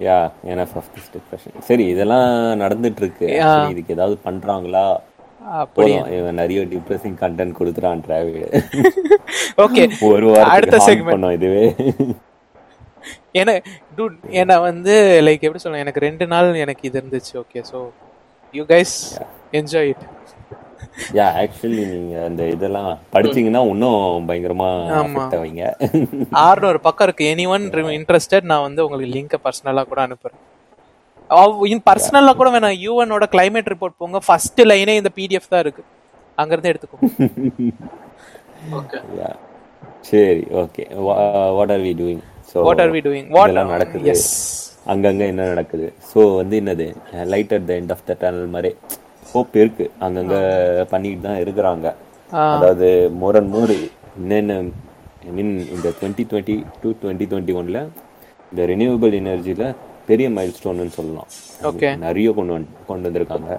Yeah enough of this depression சரி இதெல்லாம் நடந்துட்டு இருக்கு இதுக்கு ஏதாவது பண்றாங்களா? போதும். இவன் நிறைய டிப்ரெசிங் கண்டென்ட் கொடுத்துறான் டிராவிட் ஓகே ஒரு அடுத்த segment. haunt பண்ணோம் இதுவே. ஏன்னா டூட் ஏன்னா வந்து லைக் எப்படி சொல்ல எனக்கு ரெண்டு நாள் எனக்கு இது இருந்துச்சு. Okay so you guys enjoy it yeah actually நீங்க அந்த இதெல்லாம் படிச்சீங்கன்னா இன்னும் பயங்கரமா ஆவீங்க. ஆறுநூறு பக்கம் இருக்கு. எனி ஒன் இன்ட்ரெஸ்டட் நான் வந்து உங்களுக்கு லிங்கை பர்சனலாக கூட அனுப்புறேன். பர்சனலாக கூட வேணாம். யூஎனோட கிளைமேட் ரிப்போர்ட் போங்க. ஃபர்ஸ்ட் லைனே இந்த பிடிஎஃப் தான் இருக்கு. அங்கிருந்து எடுத்துக்கோ. Yeah. சரி okay what are we doing so what are we doing what நடக்குது. எஸ் அங்கங்க என்ன நடக்குது? ஸோ வந்து என்னது? Light at the end of the tunnel மாதிரி. ஹோப் இருக்கு. அங்கங்க பண்ணிட்டு தான் இருக்கிறாங்க. அதாவது மோர் அண்ட் மோர் என்னென்ன ஐ மீன் இந்த twenty twenty two twenty twenty ஒன்ல இந்த ரினியூவபிள் எனர்ஜியில் பெரிய மைல் ஸ்டோன்னு சொல்லலாம். நிறைய கொண்டு வந்து கொண்டு வந்திருக்காங்க.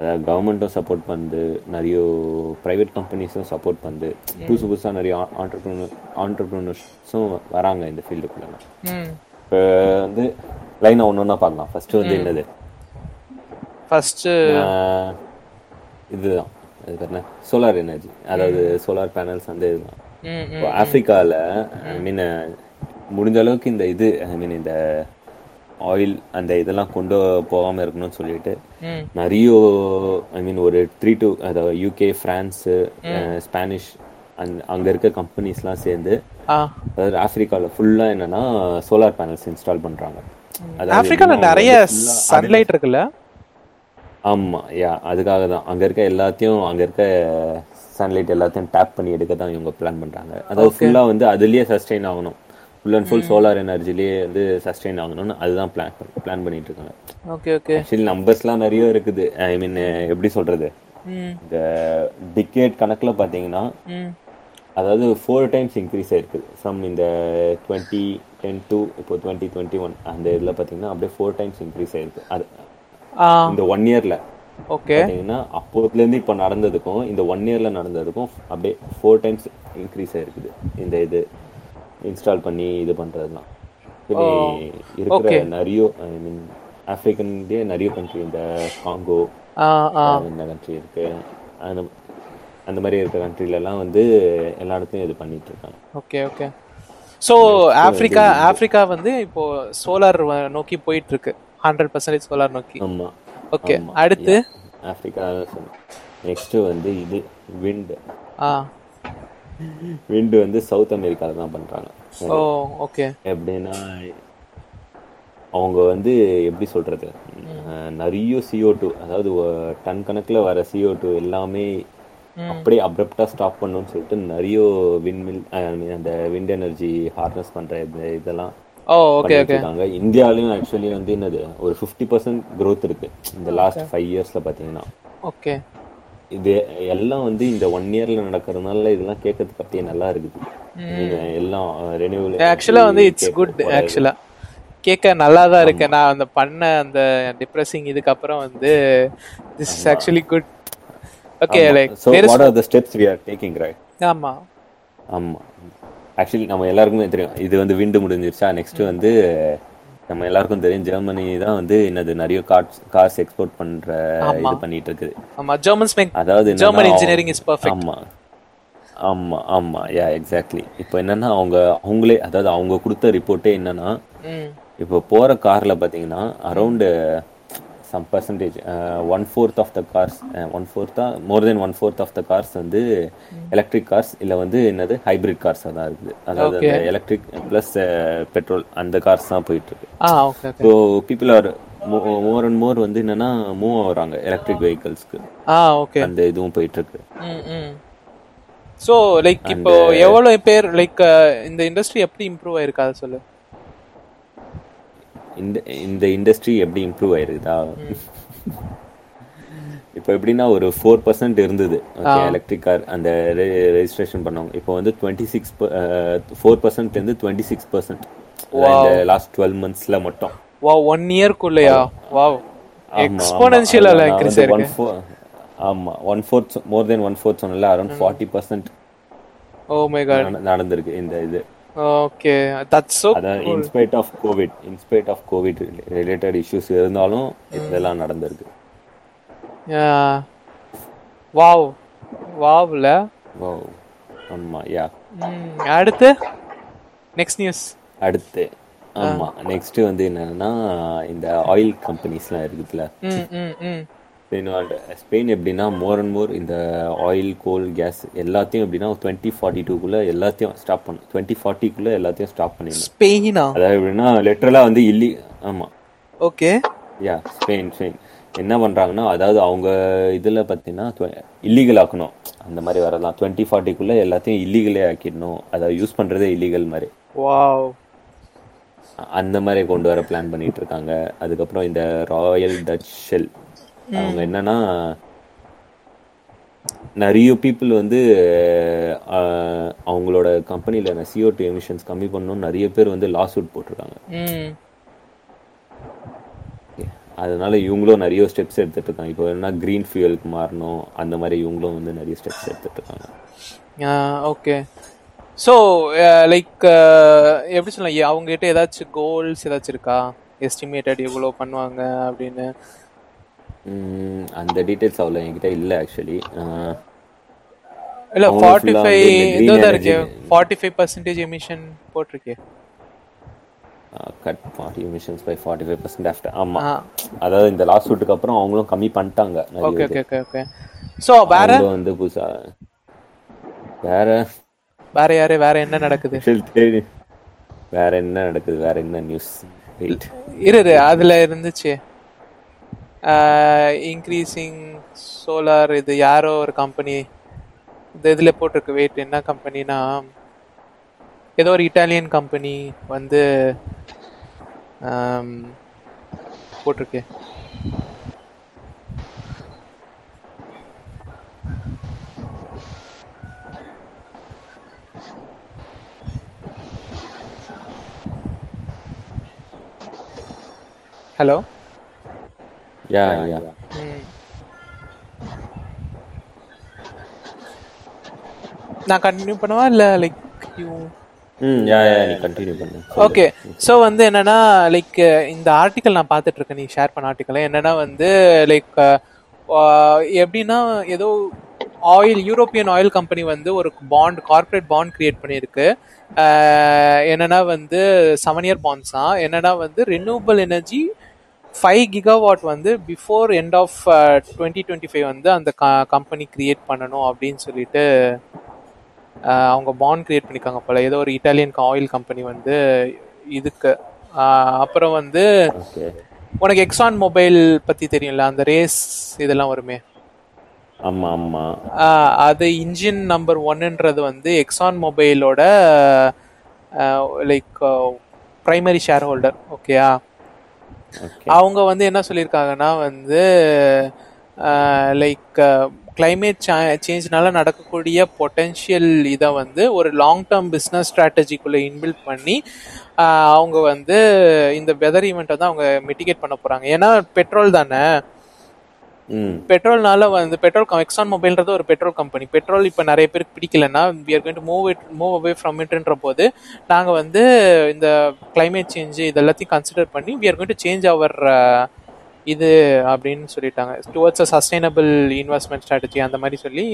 அதாவது கவர்மெண்ட்டும் சப்போர்ட் பண்ணுது நிறைய ப்ரைவேட் கம்பெனிஸும் சப்போர்ட் பண்ணுது புதுசு புதுசாக நிறைய ஆண்டர்ப்ரூனர் ஆண்டர்ப்ரூனர்ஸும் வராங்க இந்த ஃபீல்டுக்குள்ள இப்போ வந்து லைனாக ஒன்று ஒன்றா பார்க்கலாம். ஃபர்ஸ்ட் வந்து என்னது? ஃபர்ஸ்ட் ஆஹ் இதுதான். அது பேர் என்ன சோலார் எனர்ஜி அதாவது சோலார் பேனல்ஸ் வந்து இதுதான். ஆப்பிரிக்காவில் ஐ மீன் முடிஞ்ச அளவுக்கு இந்த இது ஐ மீன் இந்த ஆயில் அந்த இதெல்லாம் கொண்டு போகாம இருக்கணும்னு சொல்லிட்டு நிறைய ஐ மீன் ஒரு த்ரீ டூ அதாவது யூகே ஃப்ரான்ஸு ஸ்பானிஷ் அங்க இருக்க கம்பெனிஸ்லாம் சேர்ந்து ஆ. அதாவது ஆப்பிரிக்காவில் ஃபுல்லா என்னன்னா சோலார் பேனல்ஸ் இன்ஸ்டால் பண்றாங்க. ஆப்பிரிக்கால நிறைய சன்லைட் இருக்குல்ல? ஆமா யா அதுக்காக தான் அங்க இருக்க எல்லாத்தையும் அங்க இருக்க சன்லைட் எல்லாத்தையும் டேப் பண்ணி எடுக்க தான் இவங்க பிளான் பண்றாங்க. அதாவது ஃபுல்லா வந்து அதுலயே சஸ்டெயின் ஆகணும். ஃபுல் அண்ட் ஃபுல் சோலார் எனர்ஜிலேயே வந்து சஸ்டெயின் ஆகணும்னு அதுதான் பிளான் பிளான் பண்ணிட்டு இருக்காங்க ஓகே ஓகே ஆக்சுவலி நம்பர்ஸ்லாம் நிறைய இருக்குது. ஐ மீன் எப்படி சொல்றது? இந்த டிகேட் கணக்குல பாத்தீங்கன்னா ம். அதாவது ஃபோர் டைம்ஸ் இன்க்ரீஸ் ஆயிருக்கு. ஃப்ரம் இந்த டுவெண்ட்டி டென் டு இப்போ டுவெண்ட்டி டுவெண்ட்டி ஒன் அந்த இதில் பார்த்தீங்கன்னா அப்படியே ஃபோர் டைம்ஸ் இன்க்ரீஸ் ஆயிருக்கு. அது இந்த ஒன் இயர்ல ஓகே. பார்த்தீங்கன்னா அப்போதுலேருந்து இப்போ நடந்ததுக்கும் இந்த ஒன் இயர்ல நடந்ததுக்கும் அப்படியே ஃபோர் டைம்ஸ் இன்க்ரீஸ் ஆயிருக்குது. இந்த இது இன்ஸ்டால் பண்ணி இது பண்றதுலாம். இருக்கிற நிறைய ஐ மீன் ஆப்பிரிக்கன்லேயே நிறைய கண்ட்ரி இந்த காங்கோ இந்த கண்ட்ரி இருக்கு. அந்த அந்த மாதிரி இருக்க கண்ட்ரிலலாம் வந்து எல்லா இடத்துலையும் இது பண்ணிட்டு இருக்காங்க. Okay okay. So Africa Africa வந்து இப்போ சோலார் நோக்கி போயிட்டு இருக்கு. ஹண்ட்ரட் பர்சன்டேஜ் சோலார் நோக்கி. ஆமா. ஓகே. அடுத்து? ஆப்பிரிக்கா நெக்ஸ்ட் வந்து இது விண்ட் ஆ. விண்ட் வந்து சவுத் அமெரிக்கால தான் பண்றாங்க. ஓ ஓகே எப்படின்னா அவங்க வந்து எப்படி சொல்றது? நிறைய CO2 டூ அதாவது டன் கணக்குல வர CO2 டூ எல்லாமே அப்படியே அப்ரப்டா ஸ்டாப் பண்ணணும்னு சொல்லிட்டு நிறைய விண்மில் அந்த விண்ட் எனர்ஜி ஹார்னஸ் பண்ற இந்த இதெல்லாம் ஓகே ஓகே இந்தியாலயும் ஆக்சுவலி வந்து என்னது ஒரு ஃபிஃப்டி பர்சன்ட் growth இருக்கு. இந்த லாஸ்ட் ஃபைவ் இயர்ஸ்ல பாத்தீங்கன்னா. ஓகே இது எல்லாம் வந்து இந்த ஒன் இயர்ல நடக்கிறதுனால இதெல்லாம் கேட்கறதுக்கு அப்படியே நல்லா இருக்குது. எல்லாம் ரெனியூவல் ஆக்சுவலா வந்து இட்ஸ் குட் ஆக்சுவலா கேட்க நல்லா தான் இருக்கு. நான் அந்த பண்ண அந்த டிப்ரெசிங் இதுக்கு அப்புறம் வந்து this is actually good okay like so what are the steps we are taking right ஆமா. ஆமா. ஆக்சுவலி நம்ம எல்லாருக்குமே தெரியும். இது வந்து விண்டு முடிஞ்சிருச்சா? நெக்ஸ்ட் வந்து நம்ம எல்லாருக்கும் தெரியும். ஜெர்மனி தான் வந்து என்னது நிறைய கார்ஸ் கார்ஸ் எக்ஸ்போர்ட் பண்ற இது பண்ணிட்டு இருக்குது ஆமா ஜெர்மன்ஸ் மேக் அதாவது ஜெர்மன் இன்ஜினியரிங் இஸ் பர்ஃபெக்ட் ஆமா. ஆமா ஆமா. யா எக்ஸாக்ட்லி இப்போ என்னன்னா அவங்க அவங்களே அதாவது அவங்க கொடுத்த ரிப்போர்ட்டே என்னன்னா இப்போ போற கார்ல பாத்தீங்கன்னா around some percentage one fourth of the cars one ஃபோர்த்தா more than one fourth of the cars வந்து எலக்ட்ரிக் கார்ஸ் இல்ல வந்து என்னது ஹைபிரிட் கார்ஸ் தான் இருக்குது. அதாவது அந்த எலக்ட்ரிக் பிளஸ் பெட்ரோல் அந்த கார்ஸ் தான் போயிட்டு இருக்கு ஆ okay okay so people are more and more வந்து என்னன்னா மூவ் ஆகுறாங்க எலக்ட்ரிக் ஓகே அந்த இதுவும் போயிட்டு இருக்கு ஸோ லைக் இப்போ எவ்வளவு பேர் லைக் இந்த இண்டஸ்ட்ரி எப்படி இம்ப்ரூவ் ஆயிருக்கு? அதை சொல்லு. இந்த இந்த இண்டஸ்ட்ரி எப்படி இம்ப்ரூவ் ஆயிருக்குதா? இப்போ எப்படின்னா ஒரு ஃபோர் பர்சன்ட் இருந்தது. ஓகே எலக்ட்ரிக் கார் அந்த ரெஜிஸ்ட்ரேஷன் பண்ணவங்க. இப்போ வந்து டுவெண்ட்டி சிக்ஸ் ஃபோர் பர்சன்ட்லேருந்து டுவெண்ட்டி சிக்ஸ் பர்சன்ட் இந்த லாஸ்ட் டுவெல் மந்த்ஸ்ல மட்டும். வா ஒன் இயர்க்குள்ளயா வாவ் எக்ஸ்போனன்ஷியல் நான் இன்க்ரீஸ் ஆயிருக்கு one fourth more than one fourth சொன்னல around forty percent oh my God நடந்திருக்கு இந்த இது. ஓகே தட்ஸ் சோ அதான் in spite of Covid in spite of Covid related issues இருந்தாலும் இதெல்லாம் நடந்திருக்கு. வாவ் வாவ்ல ஓ ஆமா யா அடுத்து? நெக்ஸ்ட் நியூஸ் அடுத்து. ஆமா நெக்ஸ்ட் வந்து என்னன்னா இந்த ஆயில் கம்பெனிஸ்லாம் இருக்குதுல ம் ஸ்பெயின் எப்படின்னா மோர் அண்ட் மோர் இந்த ஆயில் கோல் கேஸ் எல்லாத்தையும் எப்படின்னா டுவெண்ட்டி ஃபார்ட்டி டூக்குள்ள எல்லாத்தையும் ஸ்டாப் பண்ணும் டுவெண்ட்டி ஃபார்ட்டிக்குள்ள எல்லாத்தையும் ஸ்டாப் பண்ணிடணும். ஸ்பெயினா அதாவது எப்படின்னா லிட்டரலா வந்து இல்லி ஆமா. ஓகே யா ஸ்பெயின் ஸ்பெயின் என்ன பண்றாங்கன்னா அதாவது அவங்க இதுல பார்த்தீங்கன்னா இல்லீகல் ஆக்கணும். அந்த மாதிரி வரலாம். டுவெண்ட்டி ஃபார்ட்டிக்குள்ள எல்லாத்தையும் இல்லீகலே ஆக்கிடணும். அதை யூஸ் பண்றதே இல்லீகல் மாதிரி. வாவ் அந்த மாதிரி கொண்டு வர பிளான் பண்ணிட்டு இருக்காங்க. அதுக்கப்புறம் இந்த ராயல் டச் ஷெல் அவங்க என்னன்னா நிறைய பீப்புள் வந்து அவங்களோட கம்பெனியில் CO2 டூ எமிஷன்ஸ் கம்மி பண்ணணும்னு நிறைய பேர் வந்து லாஸ் அவுட் போட்டிருக்காங்க அதனால இவங்களும் நிறைய ஸ்டெப்ஸ் எடுத்துட்டு இருக்காங்க இப்போ என்ன கிரீன் ஃபியூயலுக்கு மாறணும். அந்த மாதிரி இவங்களும் வந்து நிறைய ஸ்டெப்ஸ் எடுத்துட்டு இருக்காங்க ஓகே ஸோ லைக் எப்படி சொல்லலாம்? அவங்க கிட்ட ஏதாச்சும் கோல்ஸ் ஏதாச்சும் இருக்கா? எஸ்டிமேட்டட் எவ்வளோ பண்ணுவாங்க அப்படின்னு. அந்த டீட்டெயில்ஸ் அவ்வளோ என்கிட்ட இல்லை ஆக்சுவலி இல்ல ஃபார்ட்டி ஃபைவ் இதுதான் energy- இருக்கே? Forty five percentage emission போட்டிருக்கே. Cut forty emissions by forty five percent after ஆமாம் ஆ. அதாவது இந்த லாஸ்ட் ஷூட்டுக்கு அப்புறம் அவங்களும் கம்மி பண்ணிட்டாங்க. Okay okay okay okay so வேற? வந்து புதுசா வேற? வேற யாரு? வேற என்ன நடக்குது? வேற என்ன நடக்குது? வேற என்ன நியூஸ் இரு அதுல இருந்துச்சு. இன்க்ரீஸிங் சோலார் இது யாரோ ஒரு கம்பெனி இந்த இதில் போட்டிருக்கு வெயிட் என்ன கம்பெனினா ஏதோ ஒரு இட்டாலியன் கம்பெனி வந்து போட்டிருக்கு. ஹலோ யா யா நான் கண்டினியூ பண்ணவா இல்ல லைக் யூ ம் யா யா நீ கண்டினியூ பண்ணு. ஓகே ஸோ வந்து என்னன்னா லைக் இந்த ஆர்டிக்கல் நான் பார்த்துட்டு இருக்கேன் நீ ஷேர் பண்ண ஆர்டிக்கல் என்னன்னா வந்து லைக் எப்படின்னா ஏதோ ஆயில் யூரோப்பியன் ஆயில் கம்பெனி வந்து ஒரு பாண்ட் கார்ப்பரேட் பாண்ட் கிரியேட் பண்ணியிருக்கு. என்னன்னா வந்து செவன் இயர் பாண்ட்ஸ் தான். என்னன்னா வந்து ரெனியூவபிள் எனர்ஜி ஃபைவ் கிகாவாட் வந்து before end of twenty twenty five வந்து அந்த கம்பெனி கிரியேட் பண்ணணும் அப்படின்னு சொல்லிட்டு ஆஹ் அவங்க பாண்ட் கிரியேட் பண்ணிருக்காங்க போல. ஏதோ ஒரு இட்டாலியன் ஆயில் கம்பெனி வந்து இதுக்கு. ஆஹ் அப்புறம் வந்து உனக்கு எக்ஸான் மொபைல் பத்தி தெரியும்ல அந்த ரேஸ் இதெல்லாம் வருமே. ஆமா ஆமா. ஆஹ் அது இன்ஜின் நம்பர் ஒன்னுன்றது வந்து எக்ஸான் மொபைலோட லைக் பிரைமரி ஷேர் ஹோல்டர் ஓகேயா ஓகே அவங்க வந்து என்ன சொல்லியிருக்காங்கன்னா வந்து லைக் கிளைமேட் சேஞ்ச்னால நடக்கக்கூடிய பொட்டென்ஷியல் இதை வந்து ஒரு லாங் டேர்ம் பிஸ்னஸ் ஸ்ட்ராட்டஜிக்குள்ளே இன்பில்ட் பண்ணி அவங்க வந்து இந்த வெதர் ஈவெண்ட்டை தான் அவங்க மிட்டிகேட் பண்ண போகிறாங்க ஏன்னா பெட்ரோல் தானே. பெட்ரோல்னால வந்து பெட்ரோல் எக்ஸான் மொபைல்ன்றது ஒரு பெட்ரோல் கம்பெனி. பெட்ரோல் இப்போ நிறைய பேருக்கு பிடிக்கலன்னா we are going to move it move away from இட்ன்ற போது நாங்கள் வந்து இந்த climate சேஞ்ச் இது எல்லாத்தையும் கன்சிடர் பண்ணி we are going to change our இது அப்படின்னு சொல்லிட்டாங்க. Towards a sustainable investment strategy அந்த மாதிரி சொல்லி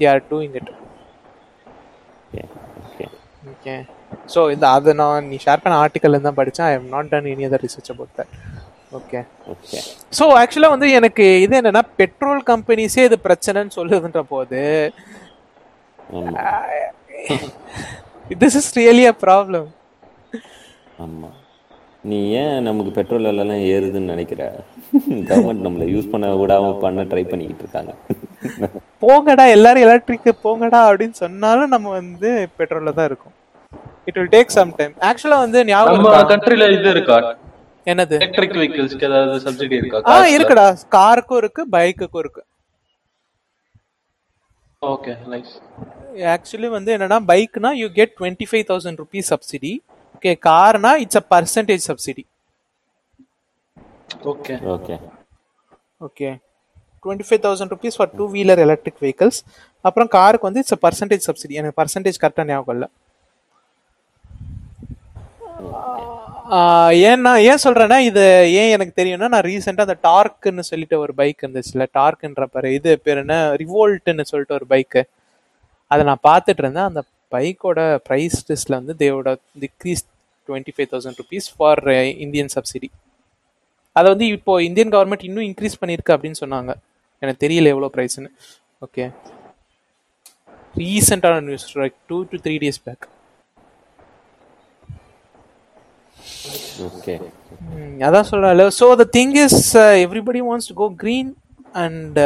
they are doing it okay so இந்த அதை நான் நீ ஷேர் பண்ண ஆர்டிக்கல் தான் படித்தேன் I am not done any other research about that okay okay so ஆக்சுவலாக வந்து எனக்கு இது என்னன்னா பெட்ரோல் கம்பெனிஸே இது பிரச்சனைன்னு சொல்லுதுன்ற போது this is really a problem ஆமா. நீ ஏன் நமக்கு பெட்ரோல் விலைலாம் ஏறுதுன்னு நினைக்கிற? கவர்மெண்ட் நம்மள யூஸ் பண்ண விடாம பண்ண ட்ரை பண்ணிக்கிட்டு இருக்காங்க. போங்கடா எல்லாரும் எலக்ட்ரிக் போங்கடா அப்படின்னு சொன்னாலும் நம்ம வந்து பெட்ரோல்ல தான் இருக்கும். It will take some time ஆக்சுவலா வந்து ஞாபகம்? கண்ட்ரில இது இருக்கா? என்னது? எலக்ட்ரிக் வெஹிக்கிள்ஸ்க்கு ஏதாவது சப்சிடி இருக்கா? ஆ இருக்குடா. காருக்கும் இருக்கு பைக்குக்கும் இருக்கு. ஓகே நைஸ் ஆக்சுவலி வந்து என்னன்னா பைக்னா you get twenty five thousand rupees subsidy okay Karnaugh it's a percentage subsidy okay okay okay twenty five thousand rupees for two wheeler electric vehicles அப்புறம் காருக்கு வந்து இட்ஸ் பர்சன்டேஜ் சப்சிடி எனக்கு percentage கரெக்டாக ஞாபகம் இல்லை. ஏன்னா ஏன் சொல்றேன்னா இது ஏன் எனக்கு தெரியும்னா நான் ரீசெண்டாக அந்த டார்க்குன்னு சொல்லிட்டு ஒரு பைக் இருந்துச்சுல டார்க்குன்ற பேர். இது பேர் என்ன? ரிவோல்ட்னு சொல்லிட்டு ஒரு பைக்கு அதை நான் பார்த்துட்டு இருந்தேன். அந்த பைக்கோட ப்ரைஸ் லிஸ்ட்ல வந்து தேவோட decrease twenty five thousand rupees for Indian subsidy அதை வந்து இப்போ இந்தியன் கவர்மெண்ட் இன்னும் இன்க்ரீஸ் பண்ணியிருக்கு அப்படின்னு சொன்னாங்க. எனக்கு தெரியல எவ்வளோ ப்ரைஸ்ன்னு okay ரீசெண்டான news two to three days back okay அதான் சொல்கிறேன் so the thing is everybody wants to go green and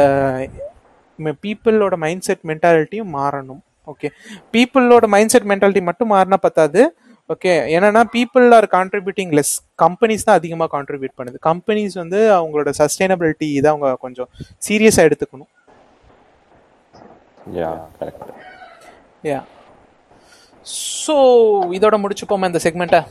பீப்புளோட மைண்ட் செட் மென்டாலிட்டியும் மாறணும். ஓகே பீப்புளோட மைண்ட் செட் மென்டாலிட்டி மட்டும் மாறினா பத்தாது. ஓகே என்னன்னா people are contributing less companies தான் அதிகமாக கான்ட்ரிபியூட் பண்ணுது. கம்பெனிஸ் வந்து அவங்களோட சஸ்டைனபிலிட்டி இதை அவங்க கொஞ்சம் சீரியஸாக எடுத்துக்கணும். யா ஸோ இதோட முடிச்சுப்போமா இந்த செக்மெண்ட்டை